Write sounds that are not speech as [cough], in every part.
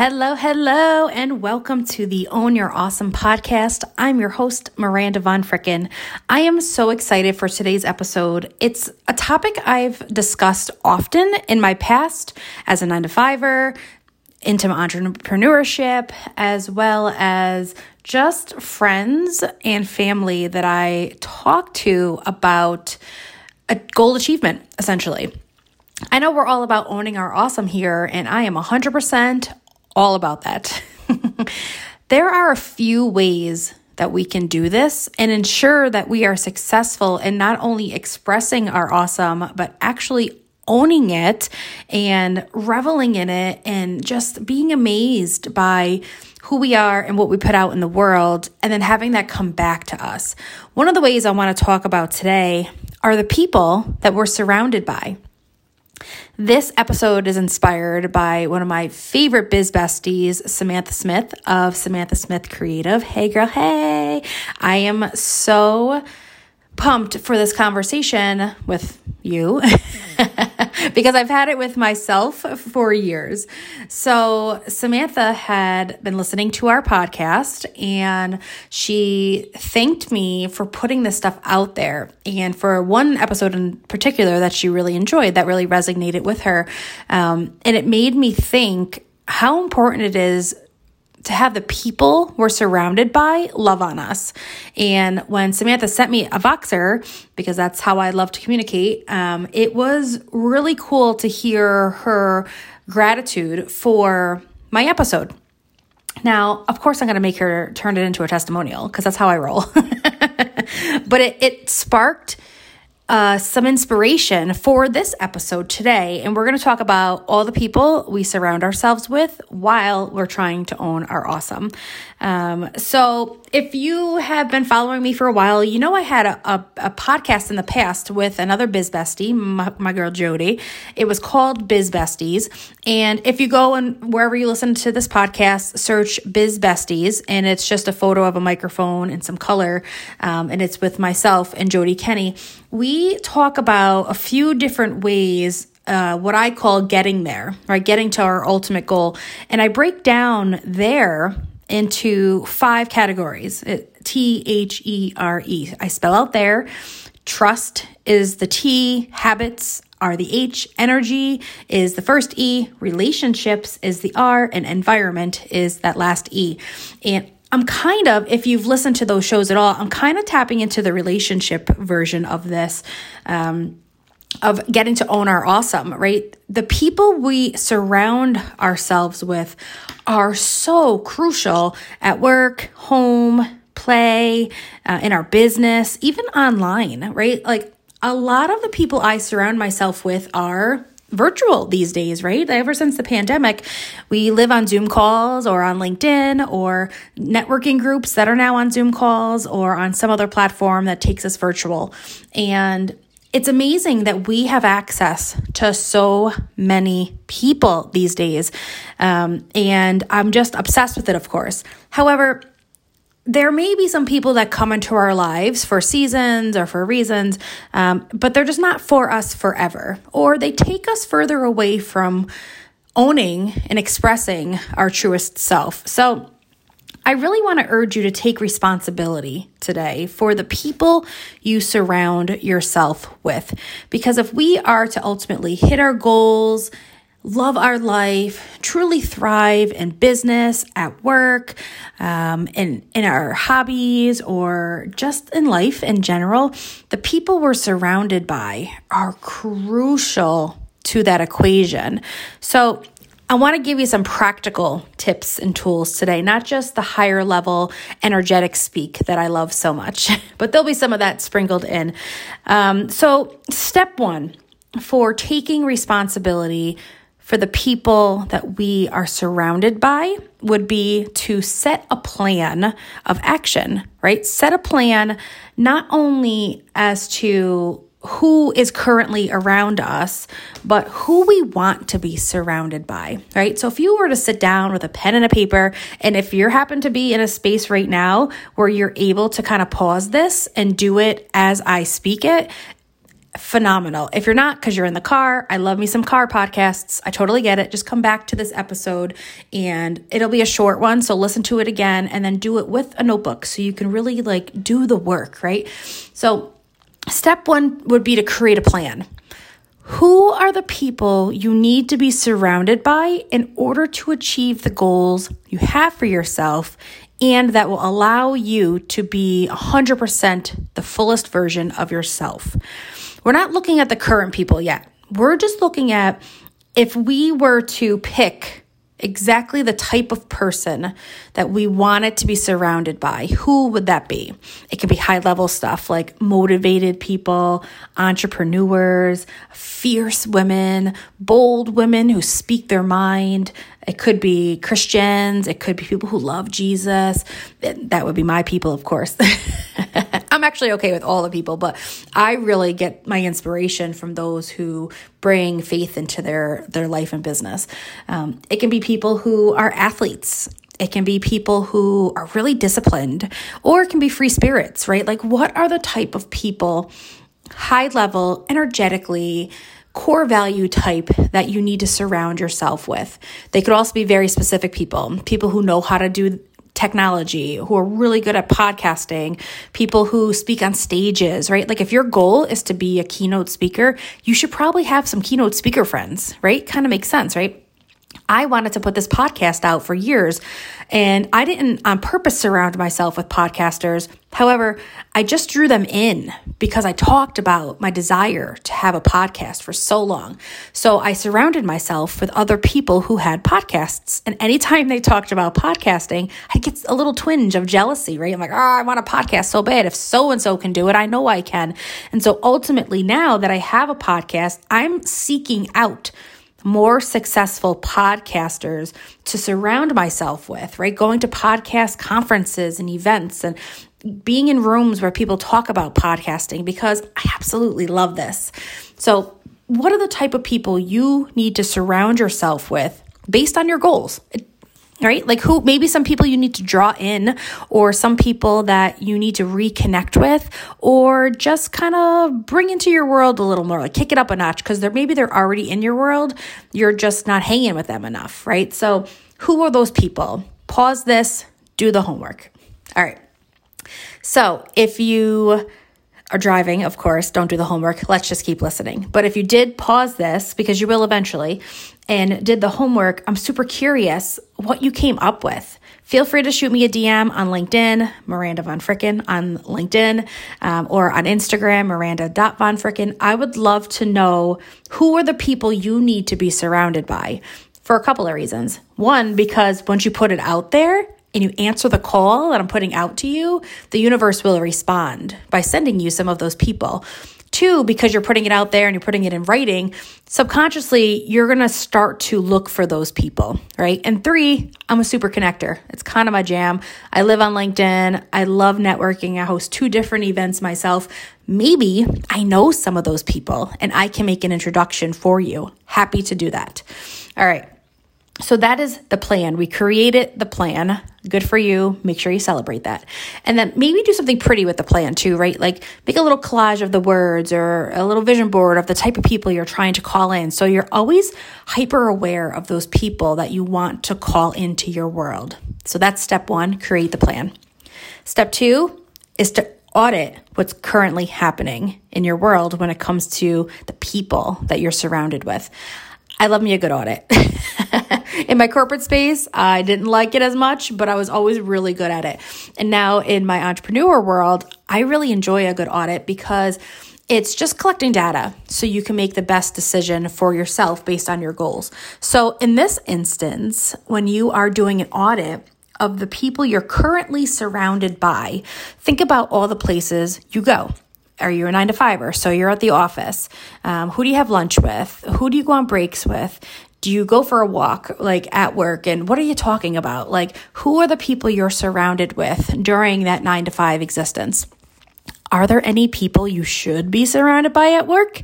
Hello, hello, and welcome to the Own Your Awesome podcast. I'm your host, Miranda Von Fricken. I am so excited for today's episode. It's a topic I've discussed often in my past as a nine to fiver, into entrepreneurship, as well as just friends and family that I talk to about a goal achievement, essentially. I know we're all about owning our awesome here, and I am 100% all about that. [laughs] there are a few ways that we can do this and ensure that we are successful in not only expressing our awesome, but actually owning it and reveling in it and just being amazed by who we are and what we put out in the world, and then having that come back to us. One of the ways I want to talk about today are the people that we're surrounded by. This episode is inspired by one of my favorite biz besties, Samantha Smith of Samantha Smith Creative. Hey, girl, hey. I am so pumped for this conversation with you [laughs] because I've had it with myself for years. So, Samantha had been listening to our podcast and she thanked me for putting this stuff out there. And for one episode in particular that she really enjoyed, that really resonated with her. Um, and it made me think how important it is to have the people we're surrounded by love on us. And when Samantha sent me a Voxer, because that's how I love to communicate, um, it was really cool to hear her gratitude for my episode. Now, of course, I'm going to make her turn it into a testimonial because that's how I roll. [laughs] but it, it sparked uh, some inspiration for this episode today. And we're going to talk about all the people we surround ourselves with while we're trying to own our awesome. Um, so, if you have been following me for a while, you know I had a, a, a podcast in the past with another biz bestie, my, my, girl Jody. It was called Biz Besties. And if you go and wherever you listen to this podcast, search Biz Besties, and it's just a photo of a microphone and some color, um, and it's with myself and Jody Kenny. We talk about a few different ways uh, what I call getting there, right? Getting to our ultimate goal. And I break down there into five categories T H E R E. I spell out there. Trust is the T, habits are the H, energy is the first E, relationships is the R, and environment is that last E. And I'm kind of, if you've listened to those shows at all, I'm kind of tapping into the relationship version of this. Um, of getting to own our awesome, right? The people we surround ourselves with are so crucial at work, home, play, uh, in our business, even online, right? Like a lot of the people I surround myself with are virtual these days, right? Ever since the pandemic, we live on Zoom calls or on LinkedIn or networking groups that are now on Zoom calls or on some other platform that takes us virtual. And it's amazing that we have access to so many people these days. Um, and I'm just obsessed with it, of course. However, there may be some people that come into our lives for seasons or for reasons, um, but they're just not for us forever, or they take us further away from owning and expressing our truest self. So, I really want to urge you to take responsibility today for the people you surround yourself with. Because if we are to ultimately hit our goals, love our life, truly thrive in business, at work, um, in, in our hobbies, or just in life in general, the people we're surrounded by are crucial to that equation. So I want to give you some practical tips and tools today, not just the higher level energetic speak that I love so much, [laughs] but there'll be some of that sprinkled in. Um, so, step one for taking responsibility for the people that we are surrounded by would be to set a plan of action, right? Set a plan not only as to who is currently around us, but who we want to be surrounded by, right? So if you were to sit down with a pen and a paper, and if you happen to be in a space right now where you're able to kind of pause this and do it as I speak it, phenomenal. If you're not, because you're in the car, I love me some car podcasts. I totally get it. Just come back to this episode and it'll be a short one. So listen to it again and then do it with a notebook so you can really like do the work, right? So, step one would be to create a plan. Who are the people you need to be surrounded by in order to achieve the goals you have for yourself and that will allow you to be 100% the fullest version of yourself? We're not looking at the current people yet. We're just looking at if we were to pick exactly the type of person that we wanted to be surrounded by, who would that be? It could be high level stuff like motivated people, entrepreneurs, fierce women, bold women who speak their mind. It could be Christians. It could be people who love Jesus. That would be my people, of course. [laughs] I'm actually okay with all the people, but I really get my inspiration from those who bring faith into their their life and business. Um, it can be people who are athletes. It can be people who are really disciplined, or it can be free spirits, right? Like, what are the type of people, high level, energetically? core value type that you need to surround yourself with. They could also be very specific people, people who know how to do technology, who are really good at podcasting, people who speak on stages, right? Like if your goal is to be a keynote speaker, you should probably have some keynote speaker friends, right? Kind of makes sense, right? I wanted to put this podcast out for years and I didn't on purpose surround myself with podcasters. However, I just drew them in because I talked about my desire to have a podcast for so long. So I surrounded myself with other people who had podcasts. And anytime they talked about podcasting, I get a little twinge of jealousy, right? I'm like, oh, I want a podcast so bad. If so and so can do it, I know I can. And so ultimately, now that I have a podcast, I'm seeking out more successful podcasters to surround myself with, right? Going to podcast conferences and events and being in rooms where people talk about podcasting because I absolutely love this. So, what are the type of people you need to surround yourself with based on your goals? It right? Like who, maybe some people you need to draw in, or some people that you need to reconnect with, or just kind of bring into your world a little more, like kick it up a notch because they're maybe they're already in your world. You're just not hanging with them enough, right? So, who are those people? Pause this, do the homework. All right. So, if you are driving, of course, don't do the homework. Let's just keep listening. But if you did pause this, because you will eventually, and did the homework, I'm super curious what you came up with. Feel free to shoot me a DM on LinkedIn, Miranda Von Fricken on LinkedIn, um, or on Instagram, Miranda.vonfricken. I would love to know who are the people you need to be surrounded by for a couple of reasons. One, because once you put it out there, and you answer the call that I'm putting out to you, the universe will respond by sending you some of those people. Two, because you're putting it out there and you're putting it in writing, subconsciously, you're going to start to look for those people, right? And three, I'm a super connector. It's kind of my jam. I live on LinkedIn. I love networking. I host two different events myself. Maybe I know some of those people and I can make an introduction for you. Happy to do that. All right. So that is the plan. We created the plan. Good for you. Make sure you celebrate that. And then maybe do something pretty with the plan too, right? Like make a little collage of the words or a little vision board of the type of people you're trying to call in. So you're always hyper aware of those people that you want to call into your world. So that's step one, create the plan. Step two is to audit what's currently happening in your world when it comes to the people that you're surrounded with. I love me a good audit. [laughs] in my corporate space, I didn't like it as much, but I was always really good at it. And now in my entrepreneur world, I really enjoy a good audit because it's just collecting data so you can make the best decision for yourself based on your goals. So, in this instance, when you are doing an audit, of the people you're currently surrounded by, think about all the places you go are you a nine to fiver? So you're at the office. Um, who do you have lunch with? Who do you go on breaks with? Do you go for a walk like at work? And what are you talking about? Like, who are the people you're surrounded with during that nine to five existence? Are there any people you should be surrounded by at work?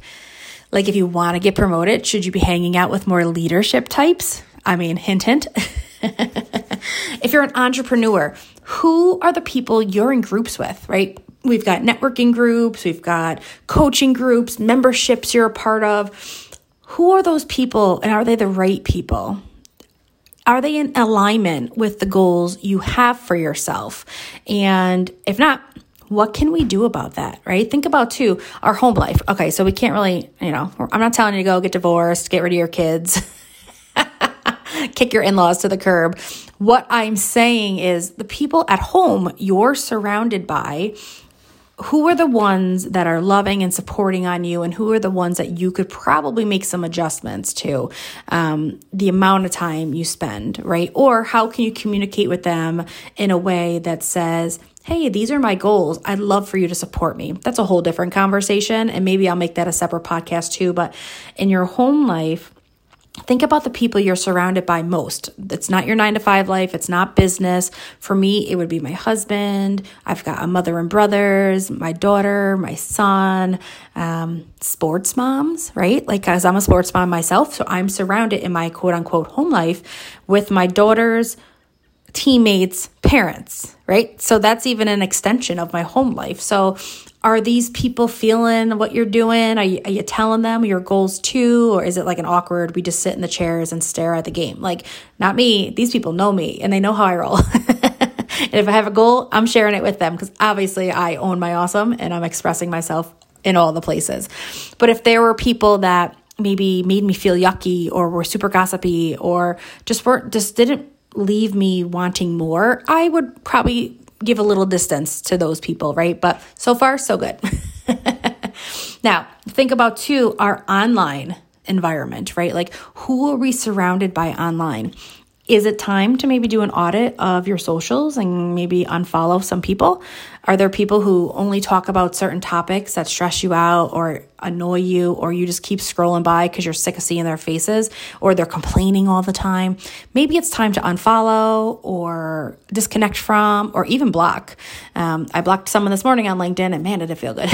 Like, if you want to get promoted, should you be hanging out with more leadership types? I mean, hint, hint. [laughs] if you're an entrepreneur, who are the people you're in groups with, right? we've got networking groups, we've got coaching groups, memberships you're a part of. Who are those people and are they the right people? Are they in alignment with the goals you have for yourself? And if not, what can we do about that, right? Think about too our home life. Okay, so we can't really, you know, I'm not telling you to go get divorced, get rid of your kids, [laughs] kick your in laws to the curb. What I'm saying is the people at home you're surrounded by who are the ones that are loving and supporting on you and who are the ones that you could probably make some adjustments to um, the amount of time you spend right? Or how can you communicate with them in a way that says hey these are my goals. I'd love for you to support me. That's a whole different conversation and maybe i'll make that a separate podcast too but in your home life think about the people you're surrounded by most. It's not your nine to five life, it's not business. For me, it would be my husband. I've got a mother and brothers, my daughter, my son, um, sports moms, right? Like, as I'm a sports mom myself, so I'm surrounded in my quote unquote home life with my daughters teammates, parents, right? So that's even an extension of my home life. So are these people feeling what you're doing? Are you, are you telling them your goals too? Or is it like an awkward, we just sit in the chairs and stare at the game? Like, not me. These people know me and they know how I roll. [laughs] and if I have a goal, I'm sharing it with them because obviously I own my awesome and I'm expressing myself in all the places. But if there were people that maybe made me feel yucky or were super gossipy or just weren't, just didn't leave me wanting more, I would probably give a little distance to those people, right? But so far, so good. [laughs] now, think about too our online environment, right? Like, who are we surrounded by online? Is it time to maybe do an audit of your socials and maybe unfollow some people? Are there people who only talk about certain topics that stress you out or annoy you, or you just keep scrolling by because you're sick of seeing their faces, or they're complaining all the time? Maybe it's time to unfollow or disconnect from, or even block. Um, I blocked someone this morning on LinkedIn, and man, did it feel good.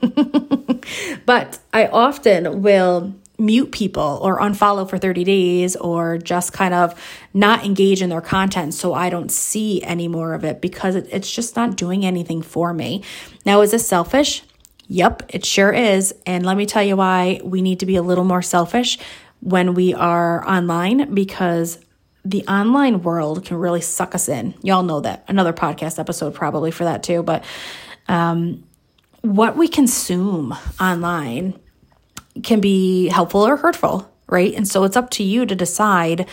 [laughs] but I often will mute people or unfollow for 30 days or just kind of not engage in their content so I don't see any more of it because it's just not doing anything for me. Now, is this selfish? Yep, it sure is. And let me tell you why we need to be a little more selfish when we are online because the online world can really suck us in. Y'all know that. Another podcast episode probably for that too. But um, what we consume online can be helpful or hurtful, right? And so it's up to you to decide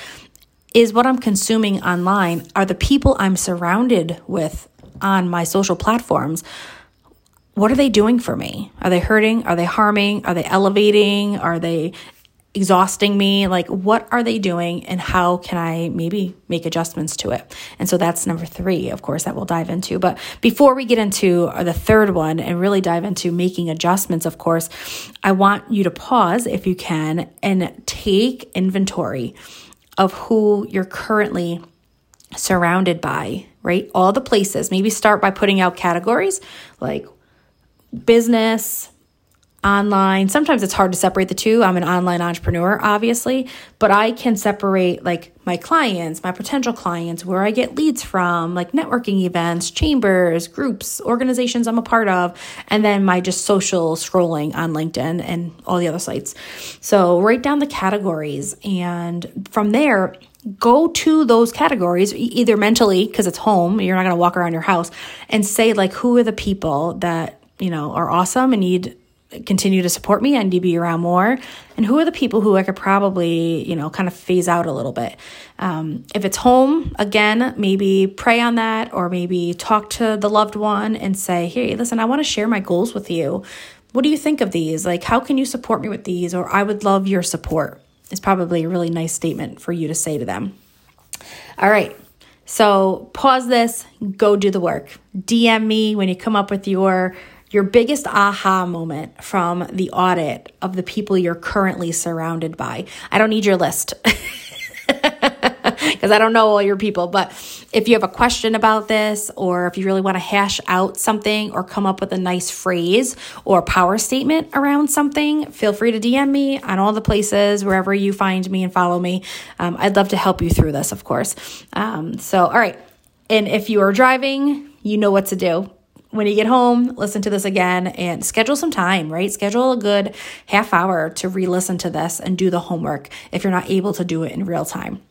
is what I'm consuming online, are the people I'm surrounded with on my social platforms, what are they doing for me? Are they hurting? Are they harming? Are they elevating? Are they exhausting me? Like, what are they doing and how can I maybe make adjustments to it? And so that's number three, of course, that we'll dive into. But before we get into uh, the third one and really dive into making adjustments, of course, I want you to pause if you can and take inventory of who you're currently surrounded by, right? All the places. Maybe start by putting out categories like business, online. Sometimes it's hard to separate the two. I'm an online entrepreneur, obviously, but I can separate like my clients, my potential clients, where I get leads from, like networking events, chambers, groups, organizations I'm a part of, and then my just social scrolling on LinkedIn and all the other sites. So write down the categories and from there, go to those categories either mentally because it's home you're not going to walk around your house and say like who are the people that you know are awesome and need continue to support me. I need to be around more. And who are the people who I could probably, you know, kind of phase out a little bit? Um, if it's home, again, maybe pray on that or maybe talk to the loved one and say, hey, listen, I want to share my goals with you. What do you think of these? Like, how can you support me with these? Or I would love your support. It's probably a really nice statement for you to say to them. All right. So pause this, go do the work. DM me when you come up with your your biggest aha moment from the audit of the people you're currently surrounded by. I don't need your list. [laughs] because I don't know all your people. But if you have a question about this, or if you really want to hash out something or come up with a nice phrase or power statement around something, feel free to DM me on all the places, wherever you find me and follow me. Um, I'd love to help you through this, of course. Um, so, all right. And if you are driving, you know what to do when you get home, listen to this again and schedule some time, right? Schedule a good half hour to re listen to this and do the homework if you're not able to do it in real time.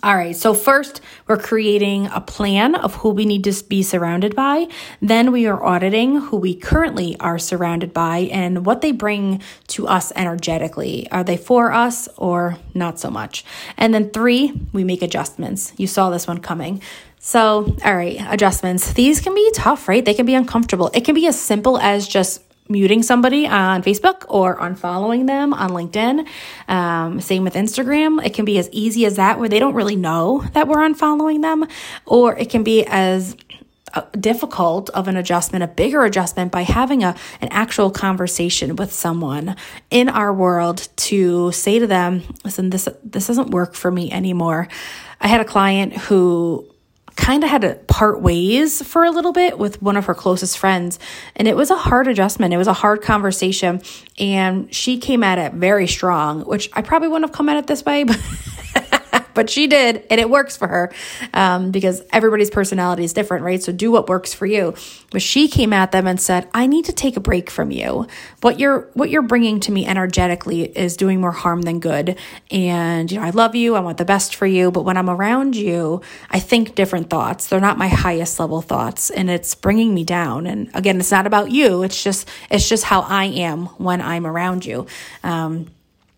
All right, so first we're creating a plan of who we need to be surrounded by. Then we are auditing who we currently are surrounded by and what they bring to us energetically. Are they for us or not so much? And then three, we make adjustments. You saw this one coming. So, all right, adjustments. These can be tough, right? They can be uncomfortable. It can be as simple as just muting somebody on Facebook or unfollowing them on LinkedIn. Um, same with Instagram. It can be as easy as that where they don't really know that we're unfollowing them, or it can be as uh, difficult of an adjustment, a bigger adjustment by having a an actual conversation with someone in our world to say to them, "Listen, this this doesn't work for me anymore." I had a client who kind of had to part ways for a little bit with one of her closest friends. And it was a hard adjustment. It was a hard conversation. And she came at it very strong, which I probably wouldn't have come at it this way, [laughs] but but she did, and it works for her um, because everybody's personality is different, right? So do what works for you. But she came at them and said, "I need to take a break from you. What you're what you're bringing to me energetically is doing more harm than good. And you know, I love you. I want the best for you. But when I'm around you, I think different thoughts. They're not my highest level thoughts, and it's bringing me down. And again, it's not about you. It's just it's just how I am when I'm around you." Um,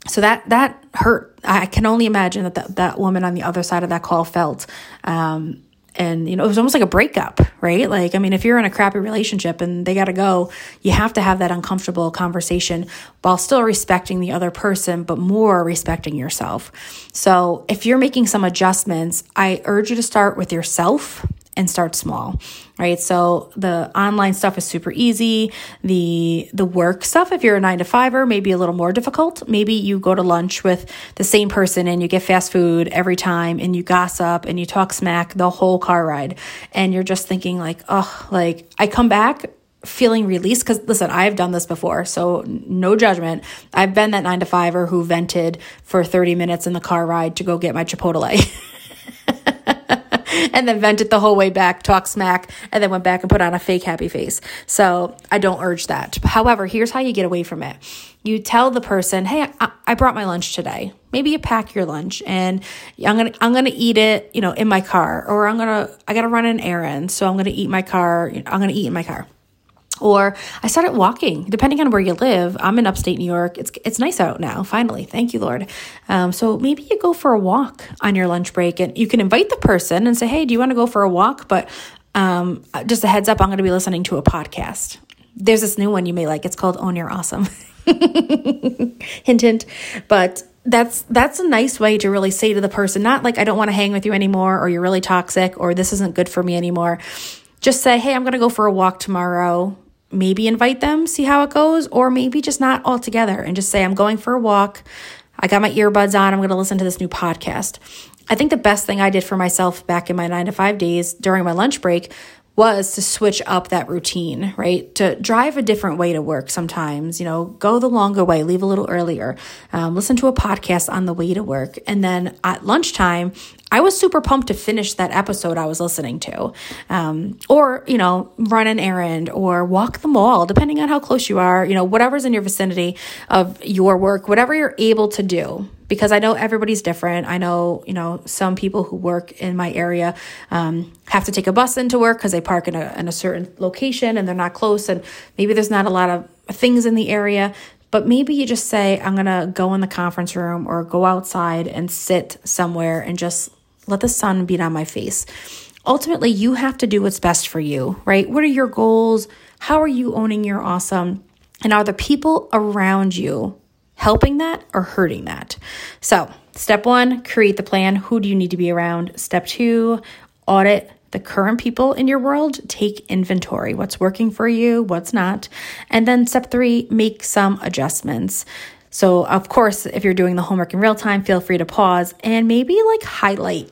so that that hurt. I can only imagine that that, that woman on the other side of that call felt. Um, and you know it was almost like a breakup right like i mean if you're in a crappy relationship and they got to go you have to have that uncomfortable conversation while still respecting the other person but more respecting yourself so if you're making some adjustments i urge you to start with yourself and start small right? So the online stuff is super easy. The the work stuff if you're a 9 to 5er maybe a little more difficult. Maybe you go to lunch with the same person and you get fast food every time and you gossip and you talk smack the whole car ride. And you're just thinking like oh like I come back feeling released because listen i've done this before so no judgment. I've been that nine to fiver who vented for 30 minutes in the car ride to go get my chipotle [laughs] [laughs] and then vented the whole way back, talk smack, and then went back and put on a fake happy face. So I don't urge that. However, here's how you get away from it. You tell the person, "Hey, I, I brought my lunch today. Maybe you pack your lunch, and I'm gonna I'm gonna eat it, you know, in my car, or I'm gonna I gotta run an errand, so I'm gonna eat my car. I'm gonna eat in my car." Or I started walking, depending on where you live. I'm in upstate New York. It's it's nice out now, finally. Thank you, Lord. Um, so maybe you go for a walk on your lunch break, and you can invite the person and say, "Hey, do you want to go for a walk?" But um, just a heads up, I'm going to be listening to a podcast. There's this new one you may like. It's called Own Your Awesome. [laughs] hint, hint. But that's that's a nice way to really say to the person, not like I don't want to hang with you anymore, or you're really toxic, or this isn't good for me anymore. Just say, hey, I'm going to go for a walk tomorrow maybe invite them, see how it goes, or maybe just not altogether and just say, I'm going for a walk. I got my earbuds on. I'm going to listen to this new podcast. I think the best thing I did for myself back in my nine to five days during my lunch break was to switch up that routine, right? To drive a different way to work sometimes, you know, go the longer way, leave a little earlier, um, listen to a podcast on the way to work. And then at lunchtime, I was super pumped to finish that episode I was listening to. Um, or, you know, run an errand or walk the mall, depending on how close you are, you know, whatever's in your vicinity of your work, whatever you're able to do. Because I know everybody's different. I know, you know, some people who work in my area um, have to take a bus into work because they park in a, in a certain location and they're not close. And maybe there's not a lot of things in the area. But maybe you just say, I'm going to go in the conference room or go outside and sit somewhere and just let the sun beat on my face. Ultimately, you have to do what's best for you, right? What are your goals? How are you owning your awesome? And are the people around you helping that or hurting that? So, step one, create the plan. Who do you need to be around? Step two, audit the current people in your world, take inventory. What's working for you, what's not. And then step three, make some adjustments. So, of course, if you're doing the homework in real time, feel free to pause and maybe like highlight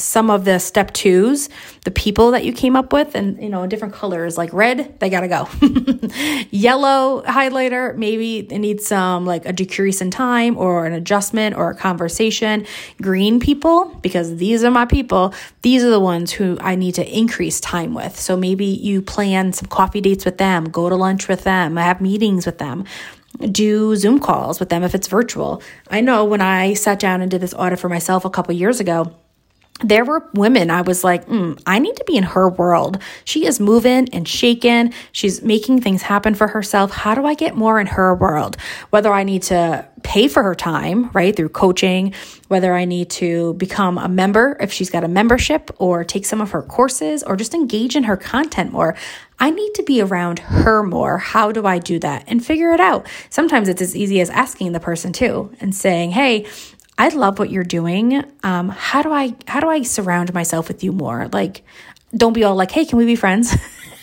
some of the step twos, the people that you came up with, and you know, different colors like red, they gotta go. [laughs] Yellow highlighter, maybe it needs some like a decrease in time or an adjustment or a conversation. Green people, because these are my people, these are the ones who I need to increase time with. So maybe you plan some coffee dates with them, go to lunch with them, have meetings with them do Zoom calls with them if it's virtual. I know when I sat down and did this audit for myself a couple years ago, there were women I was like, mm, I need to be in her world. She is moving and shaking. She's making things happen for herself. How do I get more in her world? Whether I need to pay for her time, right, through coaching, whether I need to become a member if she's got a membership or take some of her courses or just engage in her content more. I need to be around her more. How do I do that? And figure it out. Sometimes it's as easy as asking the person too and saying, Hey, I love what you're doing. Um, how do I how do I surround myself with you more? Like, don't be all like, "Hey, can we be friends?"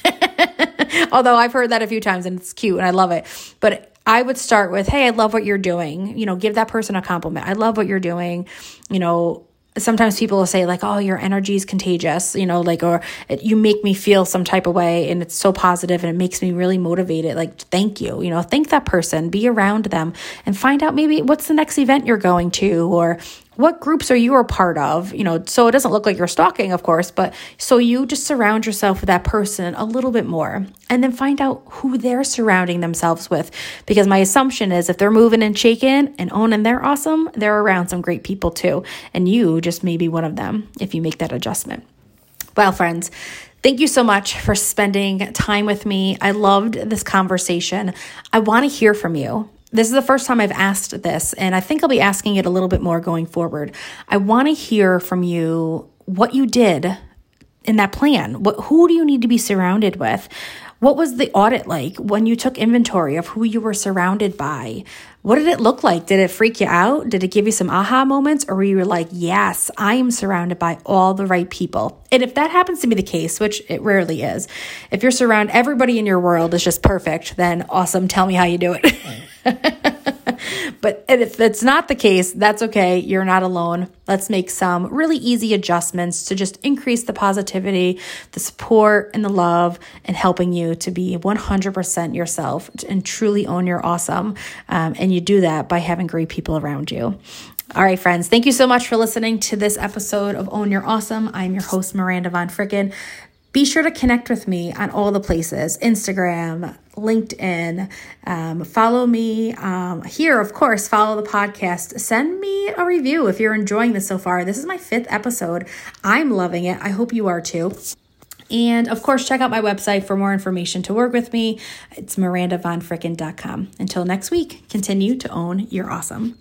[laughs] Although I've heard that a few times and it's cute and I love it. But I would start with, "Hey, I love what you're doing." You know, give that person a compliment. I love what you're doing. You know, sometimes people will say like oh your energy is contagious you know like or you make me feel some type of way and it's so positive and it makes me really motivated like thank you you know thank that person be around them and find out maybe what's the next event you're going to or what groups are you a part of? You know, so it doesn't look like you're stalking, of course, but so you just surround yourself with that person a little bit more and then find out who they're surrounding themselves with. Because my assumption is if they're moving and shaking and owning they're awesome, they're around some great people too. And you just may be one of them if you make that adjustment. Well, friends, Thank you so much for spending time with me. I loved this conversation. I want to hear from you this is the first time I've asked this, and I think I'll be asking it a little bit more going forward. I want to hear from you what you did in that plan. What, who do you need to be surrounded with? What was the audit like when you took inventory of who you were surrounded by? What did it look like? Did it freak you out? Did it give you some aha moments? Or were you like, yes, I am surrounded by all the right people? And if that happens to be the case, which it rarely is, if you're surrounded, everybody in your world is just perfect, then awesome. Tell me how you do it. [laughs] but if it's not the case, that's okay. You're not alone. Let's make some really easy adjustments to just increase the positivity, the support, and the love, and helping you to be 100% yourself and truly own your awesome. Um, and you do that by having great people around you. All right, friends, thank you so much for listening to this episode of Own Your Awesome. I'm your host, Miranda Von Fricken. Be sure to connect with me on all the places Instagram, LinkedIn. Um, follow me um, here, of course, follow the podcast. Send me a review if you're enjoying this so far. This is my fifth episode. I'm loving it. I hope you are too. And of course, check out my website for more information to work with me. It's mirandavonfricken.com. Until next week, continue to own your awesome.